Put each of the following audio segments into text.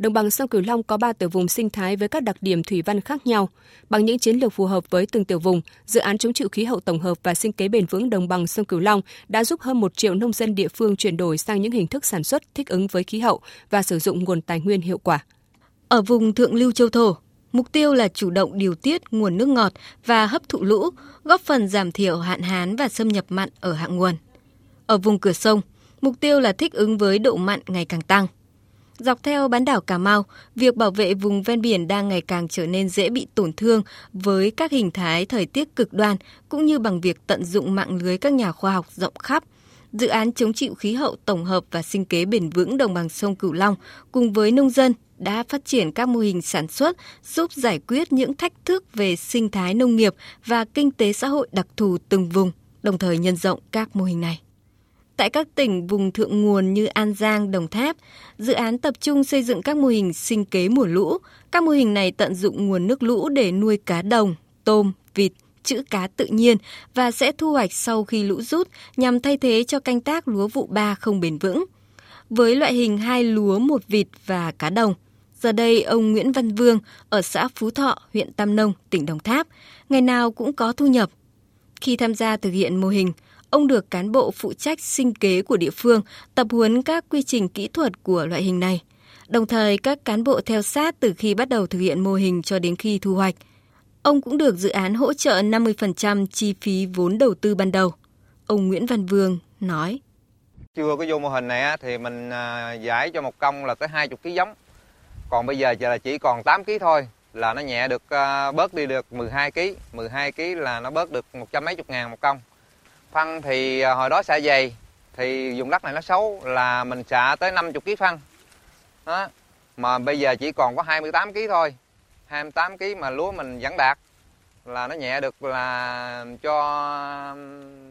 đồng bằng sông Cửu Long có 3 tiểu vùng sinh thái với các đặc điểm thủy văn khác nhau. Bằng những chiến lược phù hợp với từng tiểu vùng, dự án chống chịu khí hậu tổng hợp và sinh kế bền vững đồng bằng sông Cửu Long đã giúp hơn 1 triệu nông dân địa phương chuyển đổi sang những hình thức sản xuất thích ứng với khí hậu và sử dụng nguồn tài nguyên hiệu quả. Ở vùng Thượng Lưu Châu Thổ, Mục tiêu là chủ động điều tiết nguồn nước ngọt và hấp thụ lũ, góp phần giảm thiểu hạn hán và xâm nhập mặn ở hạ nguồn. Ở vùng cửa sông, mục tiêu là thích ứng với độ mặn ngày càng tăng. Dọc theo bán đảo Cà Mau, việc bảo vệ vùng ven biển đang ngày càng trở nên dễ bị tổn thương với các hình thái thời tiết cực đoan cũng như bằng việc tận dụng mạng lưới các nhà khoa học rộng khắp. Dự án chống chịu khí hậu tổng hợp và sinh kế bền vững đồng bằng sông Cửu Long cùng với nông dân đã phát triển các mô hình sản xuất giúp giải quyết những thách thức về sinh thái nông nghiệp và kinh tế xã hội đặc thù từng vùng, đồng thời nhân rộng các mô hình này. Tại các tỉnh vùng thượng nguồn như An Giang, Đồng Tháp, dự án tập trung xây dựng các mô hình sinh kế mùa lũ. Các mô hình này tận dụng nguồn nước lũ để nuôi cá đồng, tôm, vịt, chữ cá tự nhiên và sẽ thu hoạch sau khi lũ rút nhằm thay thế cho canh tác lúa vụ ba không bền vững. Với loại hình hai lúa một vịt và cá đồng, Giờ đây, ông Nguyễn Văn Vương ở xã Phú Thọ, huyện Tam Nông, tỉnh Đồng Tháp, ngày nào cũng có thu nhập. Khi tham gia thực hiện mô hình, ông được cán bộ phụ trách sinh kế của địa phương tập huấn các quy trình kỹ thuật của loại hình này. Đồng thời, các cán bộ theo sát từ khi bắt đầu thực hiện mô hình cho đến khi thu hoạch. Ông cũng được dự án hỗ trợ 50% chi phí vốn đầu tư ban đầu. Ông Nguyễn Văn Vương nói. Chưa có vô mô hình này thì mình à, giải cho một công là tới 20 kg giống còn bây giờ là chỉ còn 8 kg thôi là nó nhẹ được à, bớt đi được 12 kg 12 kg là nó bớt được một trăm mấy chục ngàn một công phân thì à, hồi đó xạ dày, thì dùng đất này nó xấu là mình xạ tới 50 kg phân đó, mà bây giờ chỉ còn có 28 kg thôi 28 kg mà lúa mình vẫn đạt, là nó nhẹ được là cho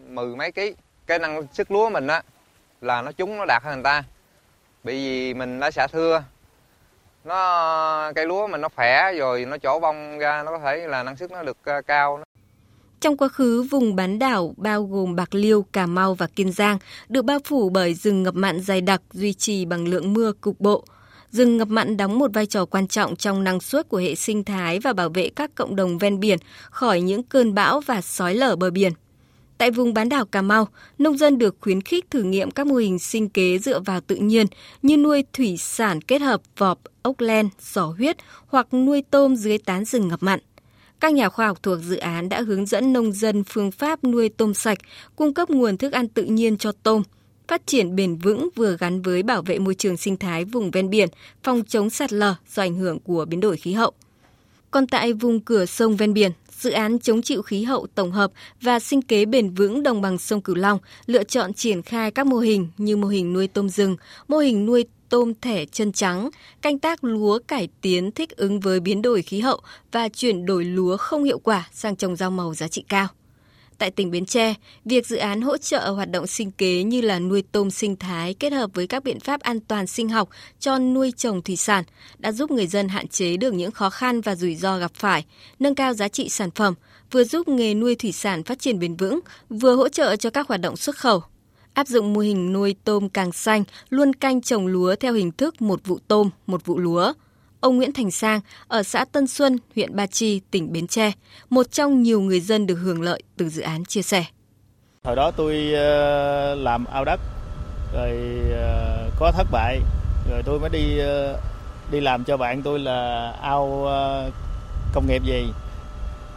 mười mấy ký. Cái năng sức lúa mình á, là nó trúng, nó đạt hơn người ta. Bởi vì mình đã xạ thưa, nó, cây lúa mình nó khỏe rồi, nó chỗ bông ra, nó có thể là năng suất nó được à, cao. Trong quá khứ, vùng bán đảo bao gồm Bạc Liêu, Cà Mau và Kiên Giang được bao phủ bởi rừng ngập mặn dày đặc duy trì bằng lượng mưa cục bộ. Rừng ngập mặn đóng một vai trò quan trọng trong năng suất của hệ sinh thái và bảo vệ các cộng đồng ven biển khỏi những cơn bão và sói lở bờ biển. Tại vùng bán đảo Cà Mau, nông dân được khuyến khích thử nghiệm các mô hình sinh kế dựa vào tự nhiên như nuôi thủy sản kết hợp vọp, ốc len, sò huyết hoặc nuôi tôm dưới tán rừng ngập mặn. Các nhà khoa học thuộc dự án đã hướng dẫn nông dân phương pháp nuôi tôm sạch, cung cấp nguồn thức ăn tự nhiên cho tôm, phát triển bền vững vừa gắn với bảo vệ môi trường sinh thái vùng ven biển, phòng chống sạt lở do ảnh hưởng của biến đổi khí hậu. Còn tại vùng cửa sông ven biển, dự án chống chịu khí hậu tổng hợp và sinh kế bền vững đồng bằng sông Cửu Long lựa chọn triển khai các mô hình như mô hình nuôi tôm rừng, mô hình nuôi tôm thẻ chân trắng, canh tác lúa cải tiến thích ứng với biến đổi khí hậu và chuyển đổi lúa không hiệu quả sang trồng rau màu giá trị cao. Tại tỉnh Bến Tre, việc dự án hỗ trợ hoạt động sinh kế như là nuôi tôm sinh thái kết hợp với các biện pháp an toàn sinh học cho nuôi trồng thủy sản đã giúp người dân hạn chế được những khó khăn và rủi ro gặp phải, nâng cao giá trị sản phẩm, vừa giúp nghề nuôi thủy sản phát triển bền vững, vừa hỗ trợ cho các hoạt động xuất khẩu. Áp dụng mô hình nuôi tôm càng xanh, luôn canh trồng lúa theo hình thức một vụ tôm, một vụ lúa – Ông Nguyễn Thành Sang ở xã Tân Xuân, huyện Ba Chi, tỉnh Bến Tre, một trong nhiều người dân được hưởng lợi từ dự án chia sẻ. Hồi đó tôi ờ, làm ao đất, rồi ờ, có thất bại, rồi tôi mới đi ờ, đi làm cho bạn tôi là ao công nghiệp gì.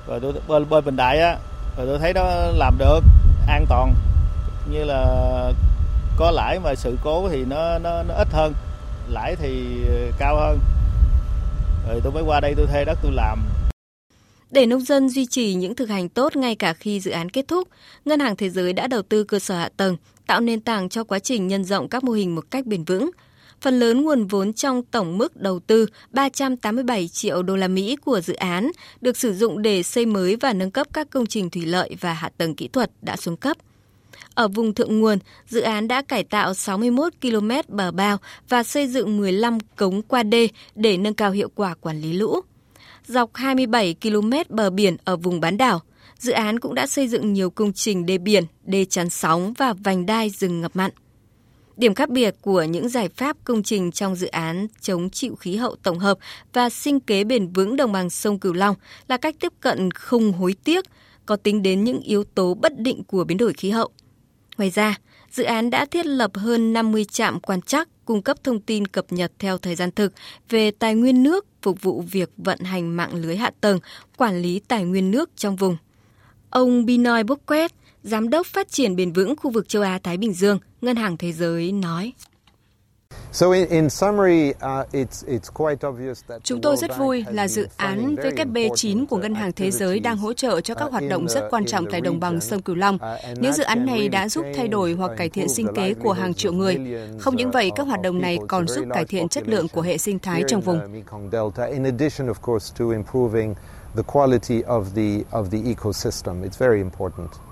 Rồi tôi bơi, bơi bình đại á, rồi tôi thấy đó làm được an toàn như là có lãi mà sự cố thì nó nó, nó ít hơn lãi thì ờ, cao hơn rồi tôi mới qua đây tôi thuê đất tôi làm để nông dân duy trì những thực hành tốt ngay cả khi dự án kết thúc, Ngân hàng Thế giới đã đầu tư cơ sở hạ tầng, tạo nền tảng cho quá trình nhân rộng các mô hình một cách bền vững. Phần lớn nguồn vốn trong tổng mức đầu tư 387 triệu đô la Mỹ của dự án được sử dụng để xây mới và nâng cấp các công trình thủy lợi và hạ tầng kỹ thuật đã xuống cấp. Ở vùng thượng nguồn, dự án đã cải tạo 61 km bờ bao và xây dựng 15 cống qua đê để nâng cao hiệu quả quản lý lũ. Dọc 27 km bờ biển ở vùng bán đảo, dự án cũng đã xây dựng nhiều công trình đê biển, đê chắn sóng và vành đai rừng ngập mặn. Điểm khác biệt của những giải pháp công trình trong dự án chống chịu khí hậu tổng hợp và sinh kế bền vững đồng bằng sông Cửu Long là cách tiếp cận không hối tiếc, có tính đến những yếu tố bất định của biến đổi khí hậu. Ngoài ra, dự án đã thiết lập hơn 50 trạm quan trắc cung cấp thông tin cập nhật theo thời gian thực về tài nguyên nước phục vụ việc vận hành mạng lưới hạ tầng, quản lý tài nguyên nước trong vùng. Ông Binoy Bocquet, Giám đốc Phát triển bền vững khu vực châu Á-Thái Bình Dương, Ngân hàng Thế giới nói. Chúng tôi rất vui là dự án WB9 của Ngân hàng Thế giới đang hỗ trợ cho các hoạt động rất quan trọng tại đồng bằng sông Cửu Long. Những dự án này đã giúp thay đổi hoặc cải thiện sinh kế của hàng triệu người. Không những vậy, các hoạt động này còn giúp cải thiện chất lượng của hệ sinh thái trong vùng. the quality of the of the ecosystem. It's very important.